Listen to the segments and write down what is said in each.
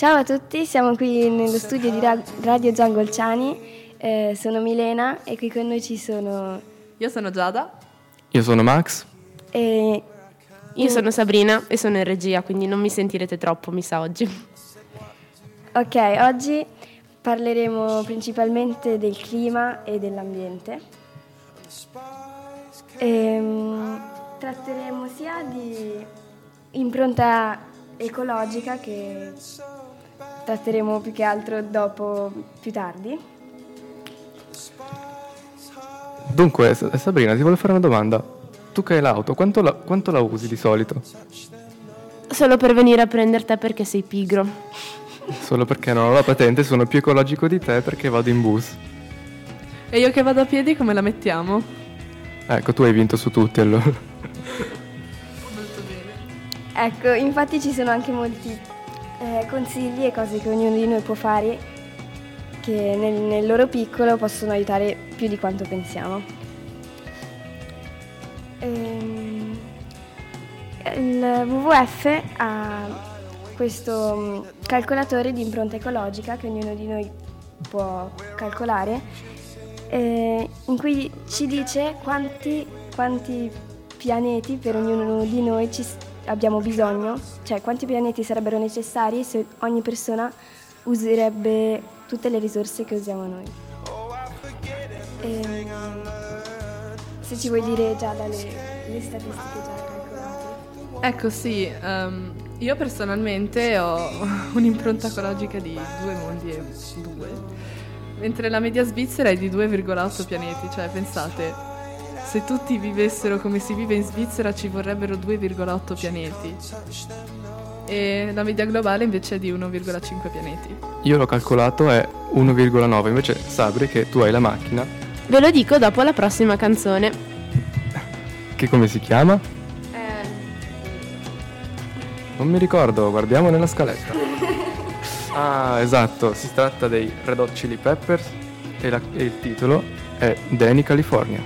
Ciao a tutti, siamo qui nello studio di Ra- Radio Giangolciani. Eh, sono Milena e qui con noi ci sono. Io sono Giada. Io sono Max. E Io sono Sabrina e sono in regia, quindi non mi sentirete troppo, mi sa oggi. Ok, oggi parleremo principalmente del clima e dell'ambiente. Ehm, tratteremo sia di impronta ecologica che tratteremo più che altro dopo, più tardi. Dunque, Sabrina, ti volevo fare una domanda. Tu che hai l'auto, quanto la, quanto la usi di solito? Solo per venire a prendere te perché sei pigro. Solo perché non ho la patente, sono più ecologico di te perché vado in bus. E io che vado a piedi come la mettiamo? Ecco, tu hai vinto su tutti allora. Ecco, infatti ci sono anche molti eh, consigli e cose che ognuno di noi può fare che nel, nel loro piccolo possono aiutare più di quanto pensiamo. Ehm, il WWF ha questo mm, calcolatore di impronta ecologica che ognuno di noi può calcolare, eh, in cui ci dice quanti, quanti pianeti per ognuno di noi ci s- abbiamo bisogno, cioè quanti pianeti sarebbero necessari se ogni persona userebbe tutte le risorse che usiamo noi. Ehm, se ci vuoi dire già dalle le statistiche già. Ecco sì, ehm, io personalmente ho un'impronta ecologica di due mondi e due, mentre la media svizzera è di 2,8 pianeti, cioè pensate, se tutti vivessero come si vive in Svizzera ci vorrebbero 2,8 pianeti. E la media globale invece è di 1,5 pianeti. Io l'ho calcolato è 1,9, invece Sabri che tu hai la macchina, Ve lo dico dopo la prossima canzone. che come si chiama? Non mi ricordo, guardiamo nella scaletta. Ah, esatto, si tratta dei Red Hot Chili Peppers e, la- e il titolo è Danny California.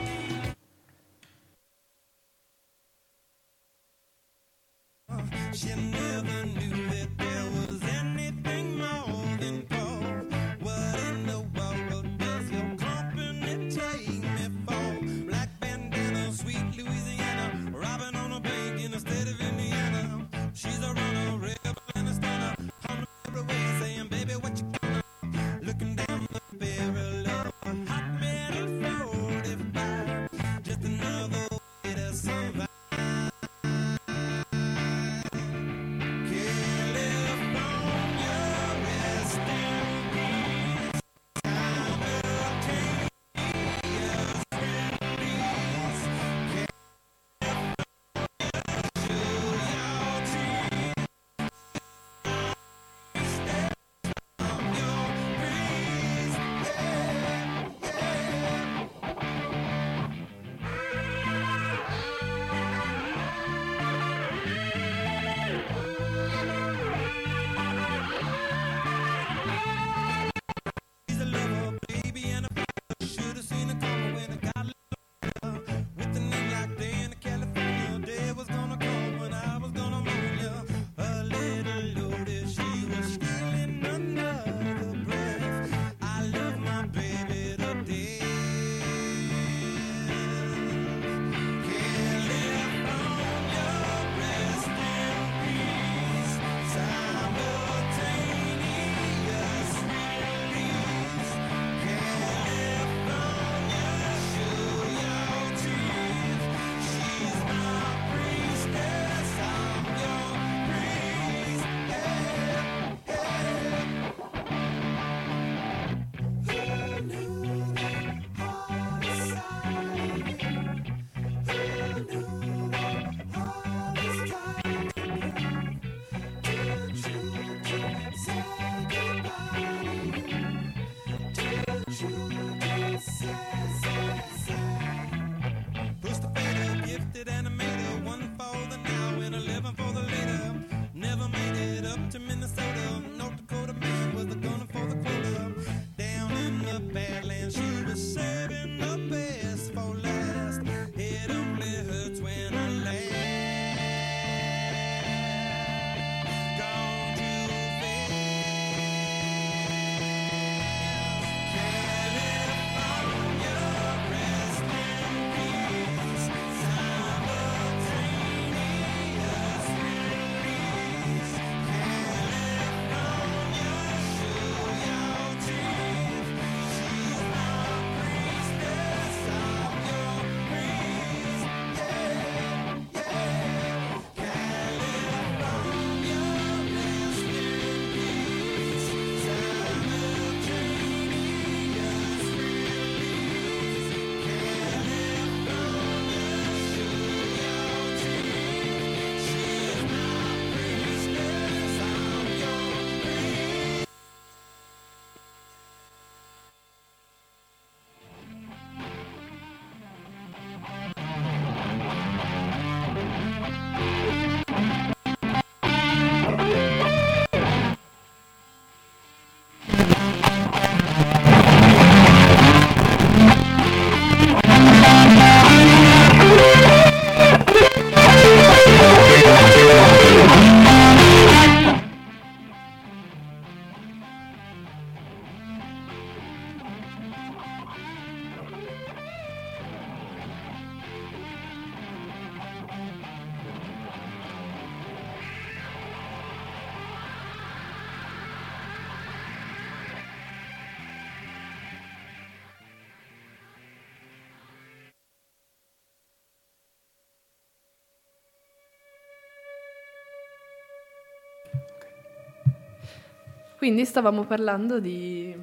Quindi stavamo parlando di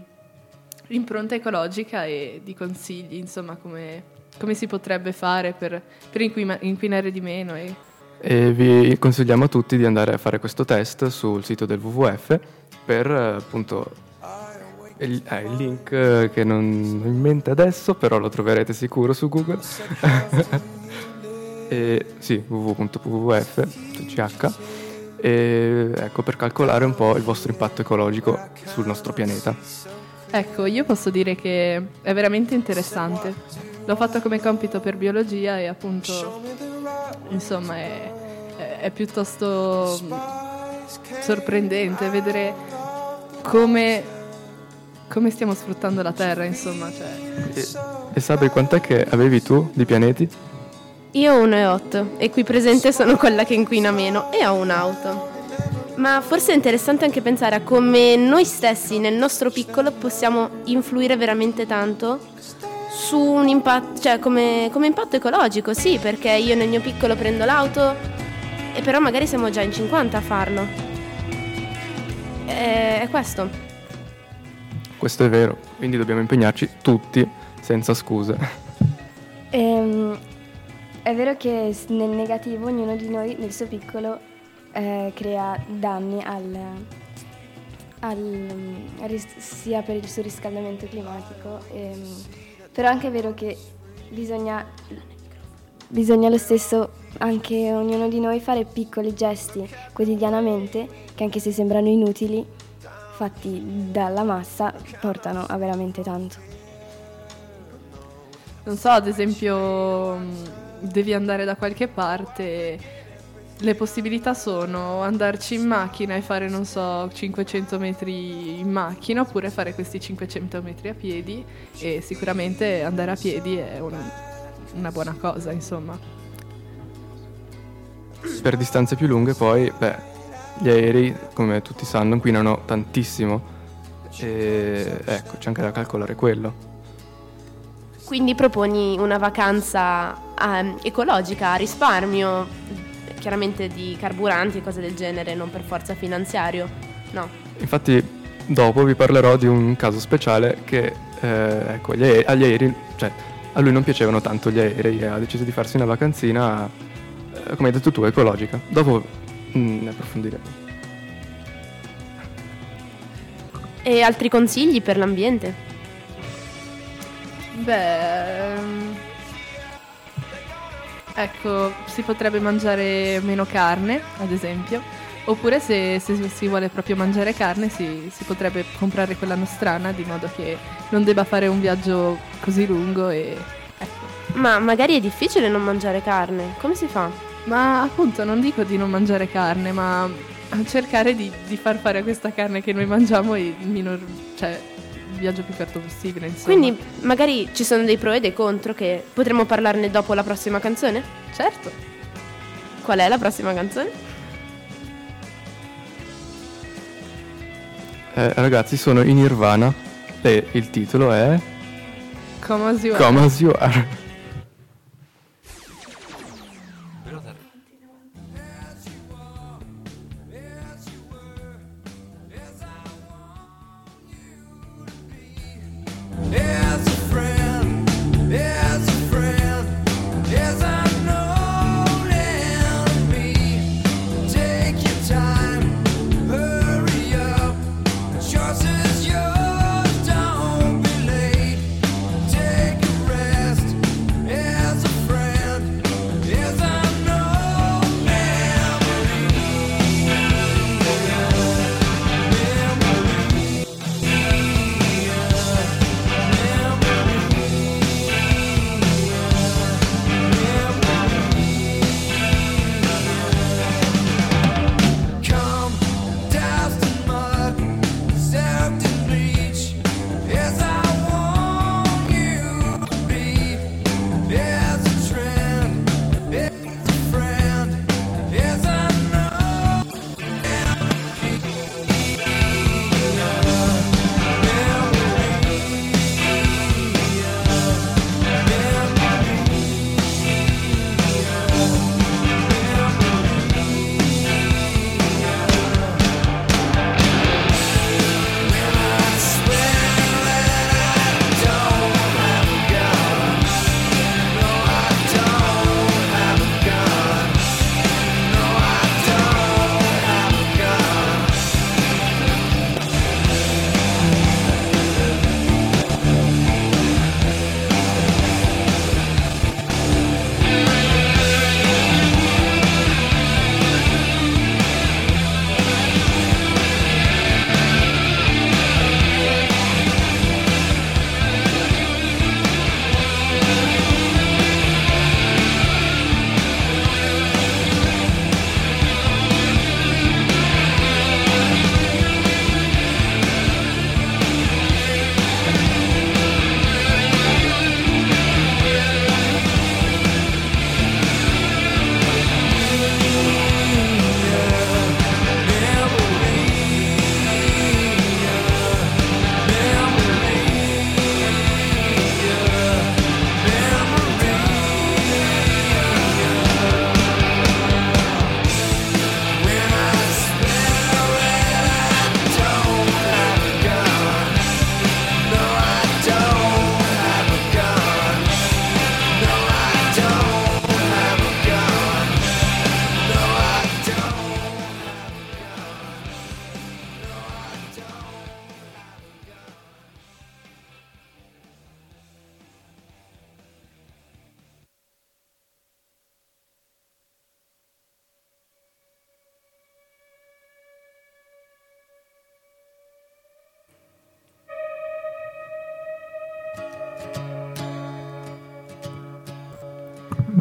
impronta ecologica e di consigli, insomma, come, come si potrebbe fare per, per inquinare di meno. E... E vi consigliamo a tutti di andare a fare questo test sul sito del WWF per appunto il, eh, il link che non ho in mente adesso, però lo troverete sicuro su Google. e, sì, www.wwf.ch e ecco per calcolare un po' il vostro impatto ecologico sul nostro pianeta. Ecco, io posso dire che è veramente interessante. L'ho fatto come compito per biologia e appunto, insomma, è, è, è piuttosto sorprendente vedere come, come, stiamo sfruttando la Terra, insomma. Cioè. E, e Sabri, quant'è che avevi tu di pianeti? Io ho 1,8 e qui presente sono quella che inquina meno e ho un'auto. Ma forse è interessante anche pensare a come noi stessi nel nostro piccolo possiamo influire veramente tanto su un impatto, cioè come, come impatto ecologico, sì, perché io nel mio piccolo prendo l'auto e però magari siamo già in 50 a farlo. È, è questo. Questo è vero, quindi dobbiamo impegnarci tutti senza scuse. Ehm, è vero che nel negativo ognuno di noi nel suo piccolo eh, crea danni al, al, sia per il surriscaldamento climatico, ehm, però anche è vero che bisogna, bisogna lo stesso anche ognuno di noi fare piccoli gesti quotidianamente che anche se sembrano inutili, fatti dalla massa, portano a veramente tanto. Non so, ad esempio devi andare da qualche parte, le possibilità sono andarci in macchina e fare, non so, 500 metri in macchina oppure fare questi 500 metri a piedi e sicuramente andare a piedi è un, una buona cosa, insomma. Per distanze più lunghe poi, beh, gli aerei, come tutti sanno, inquinano tantissimo e ecco, c'è anche da calcolare quello. Quindi proponi una vacanza um, ecologica, a risparmio, chiaramente di carburanti e cose del genere, non per forza finanziario, no? Infatti dopo vi parlerò di un caso speciale che eh, ecco, agli aerei, agli aerei, cioè a lui non piacevano tanto gli aerei e ha deciso di farsi una vacanzina, eh, come hai detto tu, ecologica. Dopo mm, ne approfondiremo. E altri consigli per l'ambiente? Beh, ehm, ecco, si potrebbe mangiare meno carne, ad esempio, oppure se, se si vuole proprio mangiare carne si, si, potrebbe comprare quella nostrana di modo che non debba fare un viaggio così lungo e ecco. Ma magari è difficile non mangiare carne, come si fa? Ma appunto non dico di non mangiare carne, ma cercare di, di far fare questa carne che noi mangiamo il minor, cioè viaggio più corto possibile. Insomma. Quindi magari ci sono dei pro e dei contro che potremmo parlarne dopo la prossima canzone? Certo. Qual è la prossima canzone? Eh, ragazzi, sono in Nirvana e il titolo è Come as you are. Come as you are.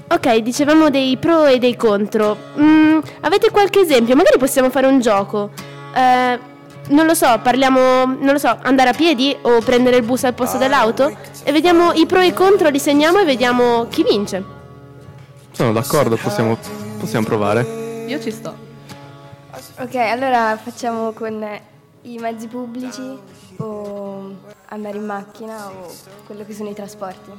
Ok, dicevamo dei pro e dei contro. Mm, avete qualche esempio? Magari possiamo fare un gioco. Eh, non lo so, parliamo, non lo so, andare a piedi o prendere il bus al posto dell'auto? E vediamo i pro e i contro, li segniamo e vediamo chi vince. Sono d'accordo, possiamo, possiamo provare. Io ci sto. Ok, allora facciamo con i mezzi pubblici o andare in macchina o quello che sono i trasporti.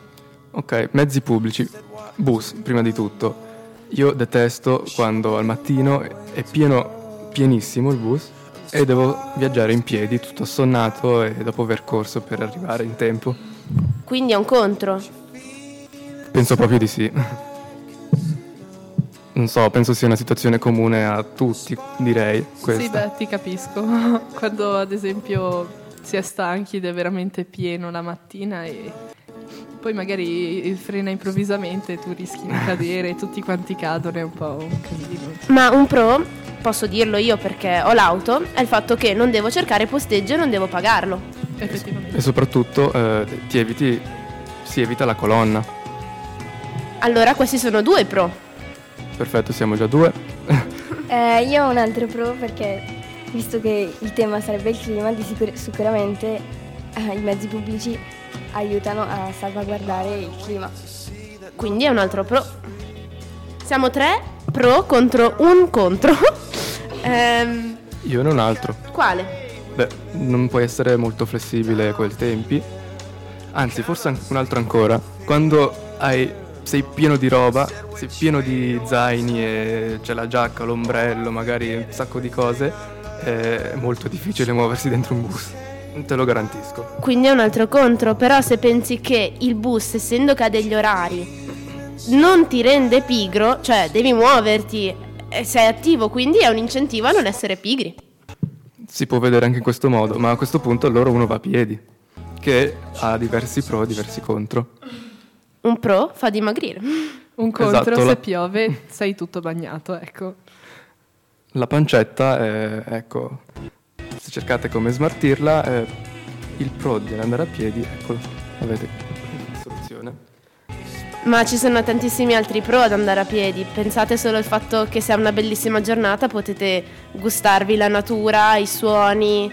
Ok, mezzi pubblici. Bus, prima di tutto. Io detesto quando al mattino è pieno, pienissimo il bus e devo viaggiare in piedi, tutto assonnato e dopo aver corso per arrivare in tempo. Quindi è un contro. Penso proprio di sì. Non so, penso sia una situazione comune a tutti, direi. Questa. Sì, beh, ti capisco. Quando ad esempio si è stanchi ed è veramente pieno la mattina e poi magari frena improvvisamente, tu rischi di cadere, tutti quanti cadono, è un po' un casino. Ma un pro, posso dirlo io perché ho l'auto, è il fatto che non devo cercare posteggio e non devo pagarlo. Effettivamente. E soprattutto eh, ti eviti, si evita la colonna. Allora questi sono due pro. Perfetto, siamo già due. Eh, io ho un altro pro perché, visto che il tema sarebbe il clima, di sicur- sicuramente eh, i mezzi pubblici aiutano a salvaguardare il clima. Quindi è un altro pro. Siamo tre pro contro un contro. Ehm, Io non altro. quale? Beh, non puoi essere molto flessibile con i tempi. Anzi, forse un altro ancora. Quando hai, sei pieno di roba, sei pieno di zaini e c'è la giacca, l'ombrello, magari un sacco di cose, è molto difficile muoversi dentro un bus. Te lo garantisco. Quindi è un altro contro, però se pensi che il bus, essendo che ha degli orari, non ti rende pigro, cioè devi muoverti e sei attivo, quindi è un incentivo a non essere pigri. Si può vedere anche in questo modo, ma a questo punto allora uno va a piedi, che ha diversi pro e diversi contro. Un pro fa dimagrire. Un contro, Esatto, se la- piove sei tutto bagnato, ecco. La pancetta, è, ecco, se cercate come smartirla, è il pro di andare a piedi, eccolo, avete la soluzione. Ma ci sono tantissimi altri pro ad andare a piedi. Pensate solo al fatto che se è una bellissima giornata potete gustarvi la natura, i suoni.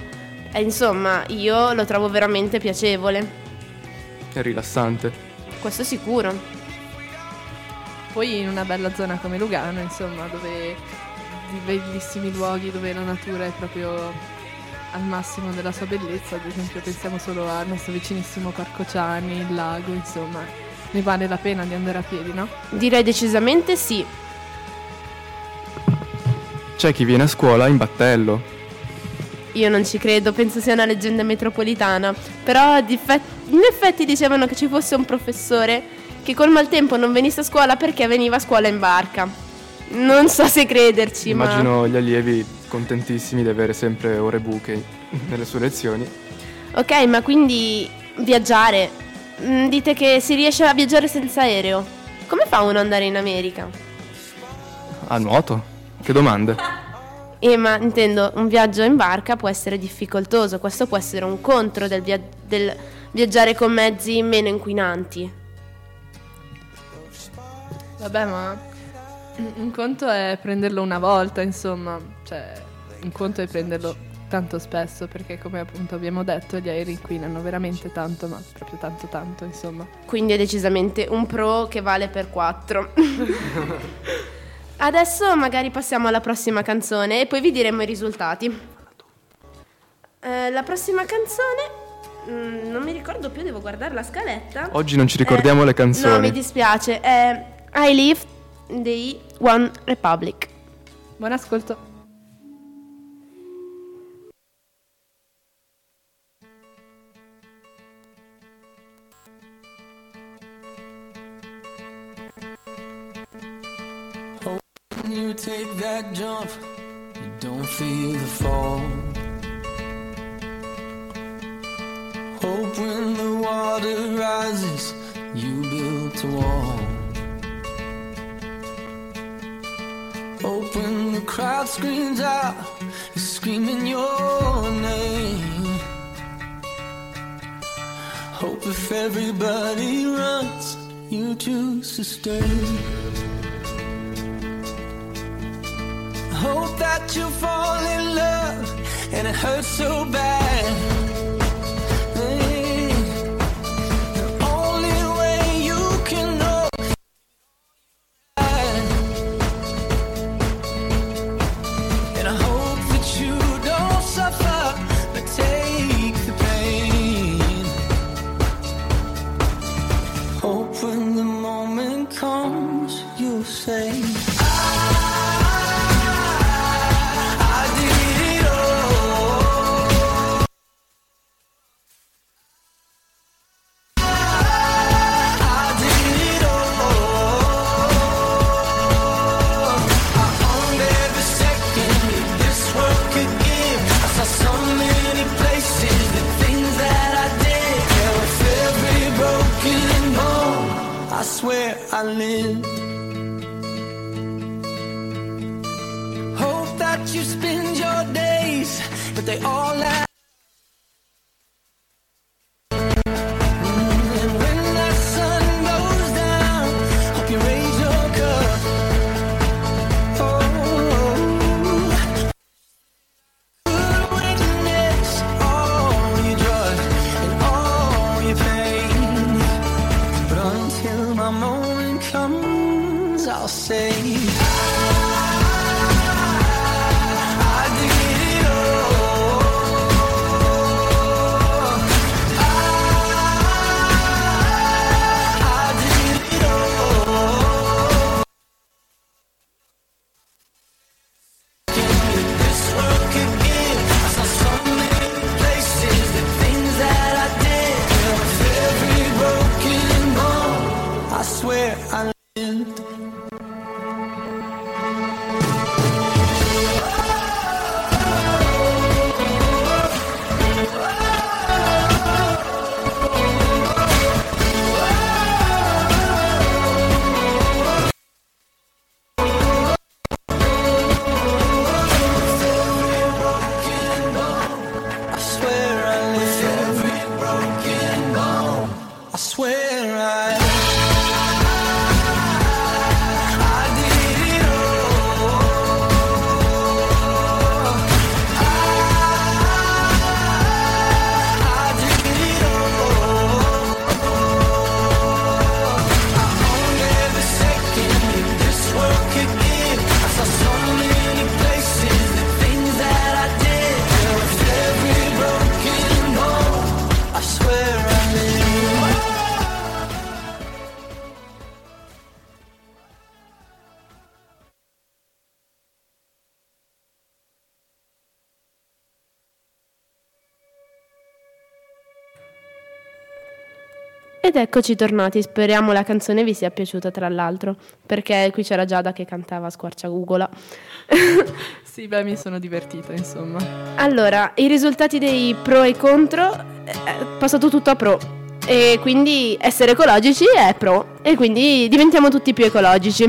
E insomma, io lo trovo veramente piacevole. È rilassante. Questo sicuro. Poi in una bella zona come Lugano, insomma, dove di bellissimi luoghi, dove la natura è proprio al massimo della sua bellezza, ad esempio pensiamo solo al nostro vicinissimo Parco Ciani, il lago, insomma, ne vale la pena di andare a piedi, no? Direi decisamente sì. C'è chi viene a scuola in battello. Io non ci credo, penso sia una leggenda metropolitana. Però in effetti dicevano che ci fosse un professore che col maltempo non venisse a scuola perché veniva a scuola in barca. Non so se crederci, ma... Immagino gli allievi contentissimi di avere sempre ore buche nelle sue lezioni. Ok, ma quindi viaggiare. Mm, Dite che si riesce a viaggiare senza aereo. Come fa uno ad andare in America? A nuoto? Che domande? Eh, ma intendo, un viaggio in barca può essere difficoltoso. Questo può essere un contro del, via- del viaggiare con mezzi meno inquinanti. Vabbè, ma un conto è prenderlo una volta, insomma, cioè un conto è prenderlo tanto spesso perché come appunto abbiamo detto gli aerei inquinano veramente tanto, ma proprio tanto tanto, insomma. Quindi è decisamente un pro che vale per 4. Adesso magari passiamo alla prossima canzone e poi vi diremo i risultati. Eh, la prossima canzone, mm, non mi ricordo più, devo guardare la scaletta. Oggi non ci ricordiamo Eh, le canzoni. No, mi dispiace. È I Live dei One Republic. Buon ascolto. Eccoci tornati, speriamo la canzone vi sia piaciuta tra l'altro, perché qui c'era Giada che cantava squarciagogola. Sì, beh, mi sono divertita, insomma. allora, i risultati dei pro e contro, eh, è passato tutto a pro. E quindi essere ecologici è pro, e quindi diventiamo tutti più ecologici.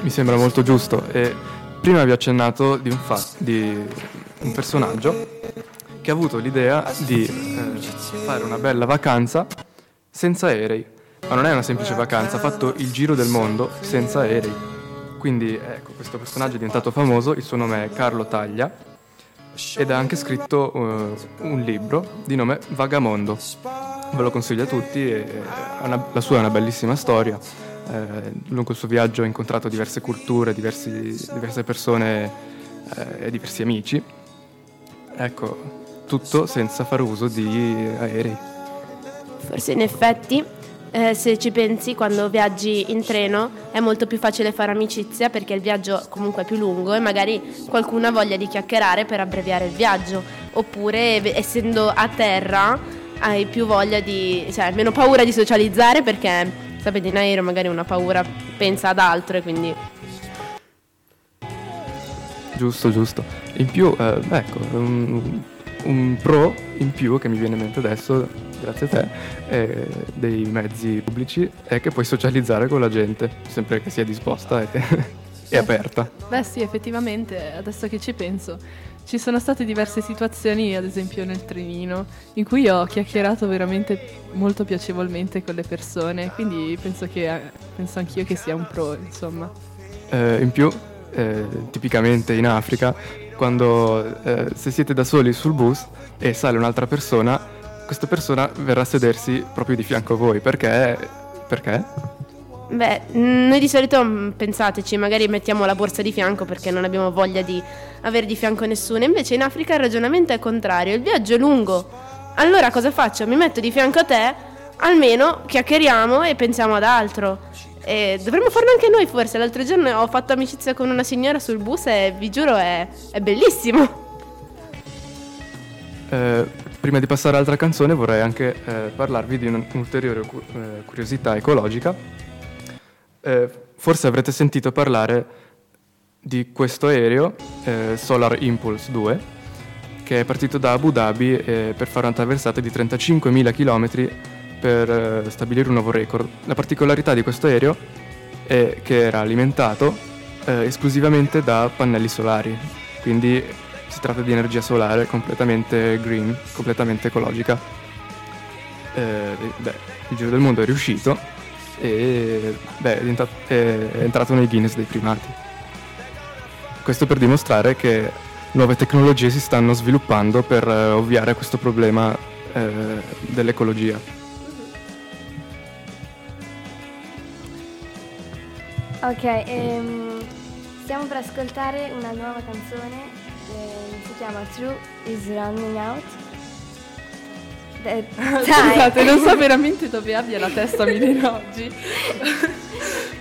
Mi sembra molto giusto e prima vi ho accennato di un, fa- di un personaggio che ha avuto l'idea di eh, fare una bella vacanza senza aerei. Ma non è una semplice vacanza, ha fatto il giro del mondo senza aerei. Quindi ecco, questo personaggio è diventato famoso, il suo nome è Carlo Taglia ed ha anche scritto eh, un libro di nome Vagamondo. Ve lo consiglio a tutti, e, è una- la sua è una bellissima storia. Eh, lungo il suo viaggio ha incontrato diverse culture, diversi- diverse persone eh, e diversi amici. Ecco, tutto senza far uso di aerei. Forse in effetti, eh, se ci pensi, quando viaggi in treno è molto più facile fare amicizia perché il viaggio comunque è più lungo e magari qualcuno ha voglia di chiacchierare per abbreviare il viaggio. Oppure, essendo a terra, hai più voglia di. cioè, meno paura di socializzare perché, sapete, in aereo magari una paura pensa ad altro e quindi. Giusto, giusto. In più, eh, ecco, un, un pro in più che mi viene in mente adesso, grazie a te, eh, dei mezzi pubblici è che puoi socializzare con la gente, sempre che sia disposta. E e aperta. Beh sì, effettivamente, adesso che ci penso, ci sono state diverse situazioni, ad esempio nel trenino, in cui ho chiacchierato veramente molto piacevolmente con le persone, quindi penso, che, penso anch'io che sia un pro, insomma. Eh, in più, eh, tipicamente in Africa, quando eh, se siete da soli sul bus e sale un'altra persona, questa persona verrà a sedersi proprio di fianco a voi. Perché? Perché? Beh, noi di solito mm, pensateci, magari mettiamo la borsa di fianco perché non abbiamo voglia di avere di fianco nessuno. Invece in Africa il ragionamento è contrario, il viaggio è lungo. Allora cosa faccio? Mi metto di fianco a te, almeno chiacchieriamo e pensiamo ad altro. E dovremmo farlo anche noi forse. L'altro giorno ho fatto amicizia con una signora sul bus e vi giuro è, è bellissimo. Eh, prima di passare all'altra canzone vorrei anche eh, parlarvi di un- un'ulteriore cu- eh, curiosità ecologica. Eh, forse avrete sentito parlare di questo aereo, eh, Solar Impulse 2, che è partito da Abu Dhabi eh, per fare una traversata di 35.000 km per eh, stabilire un nuovo record. La particolarità di questo aereo è che era alimentato eh, esclusivamente da pannelli solari, quindi si tratta di energia solare completamente green, completamente ecologica. Eh, beh, il giro del mondo è riuscito e beh, è, entrato nei Guinness dei primati. Questo per dimostrare che nuove tecnologie si stanno sviluppando per eh, ovviare a questo problema eh, dell'ecologia. Ok, ehm, stiamo per ascoltare una nuova canzone, ehm, si chiama True is Running Out. Eh, Scusate, non so veramente dove abbia la testa Milena oggi.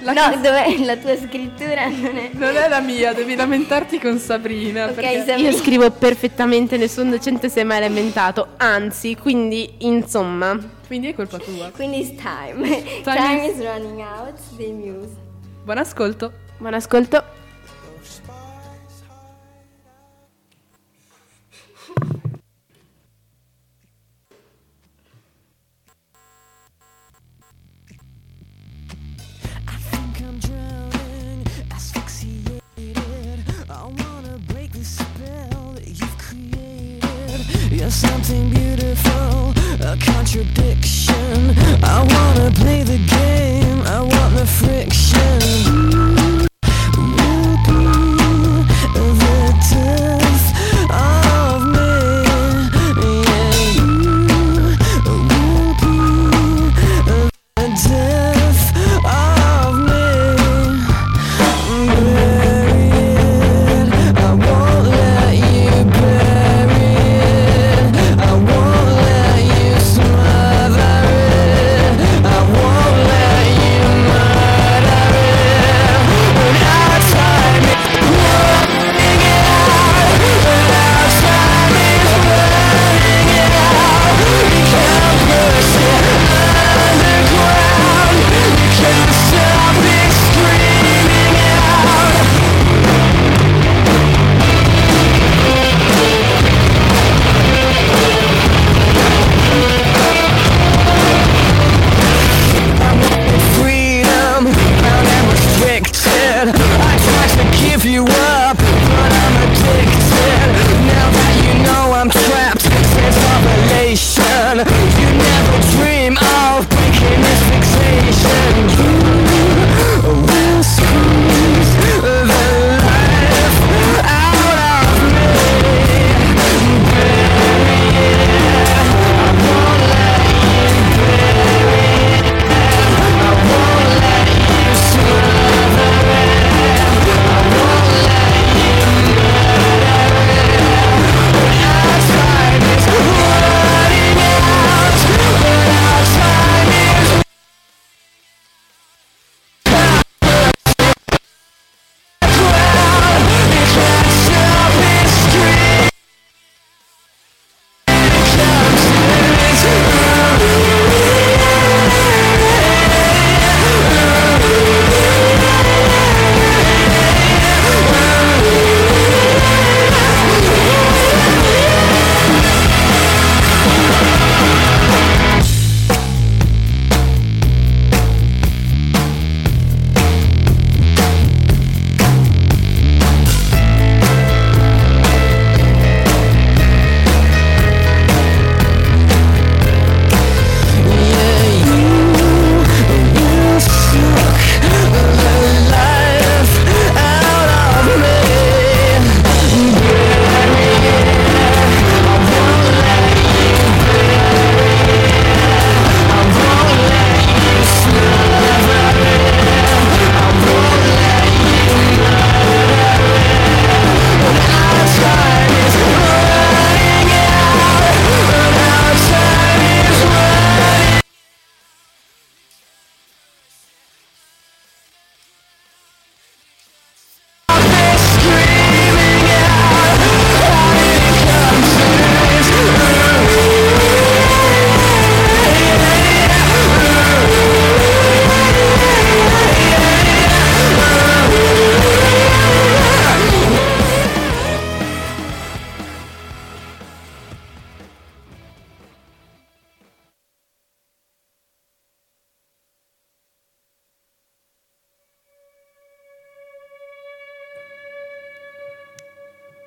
La no, can- dov'è la tua scrittura? Non è... Non è la mia, devi lamentarti con Sabrina. Ok, perché- Sabrina. Io scrivo perfettamente, nessun docente si è mai lamentato, anzi, quindi insomma. Quindi è colpa tua. Quindi it's time. Time Time, is- is running out dei Muse. Buon ascolto. Buon ascolto. You're something beautiful, a contradiction. I wanna play the game, I want the friction.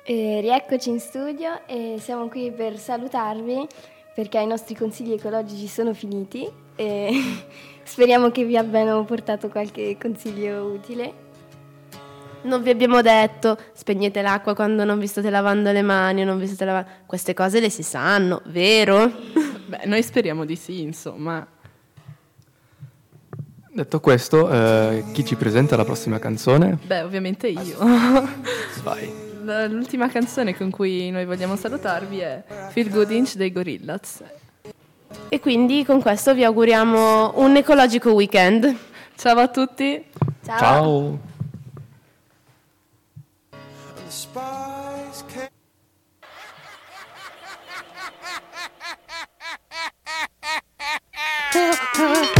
E rieccoci in studio e siamo qui per salutarvi perché i nostri consigli ecologici sono finiti e speriamo che vi abbiano portato qualche consiglio utile. Non vi abbiamo detto spegnete l'acqua quando non vi state lavando le mani, o non vi state lavando. Queste cose le si sanno, vero? Beh, noi speriamo di sì, insomma. Detto questo, eh, chi ci presenta la prossima canzone? Beh, ovviamente io. Vai. L'ultima canzone con cui noi vogliamo salutarvi è Feel Good Inch dei Gorillaz. E quindi con questo vi auguriamo un ecologico weekend. Ciao a tutti! Ciao. The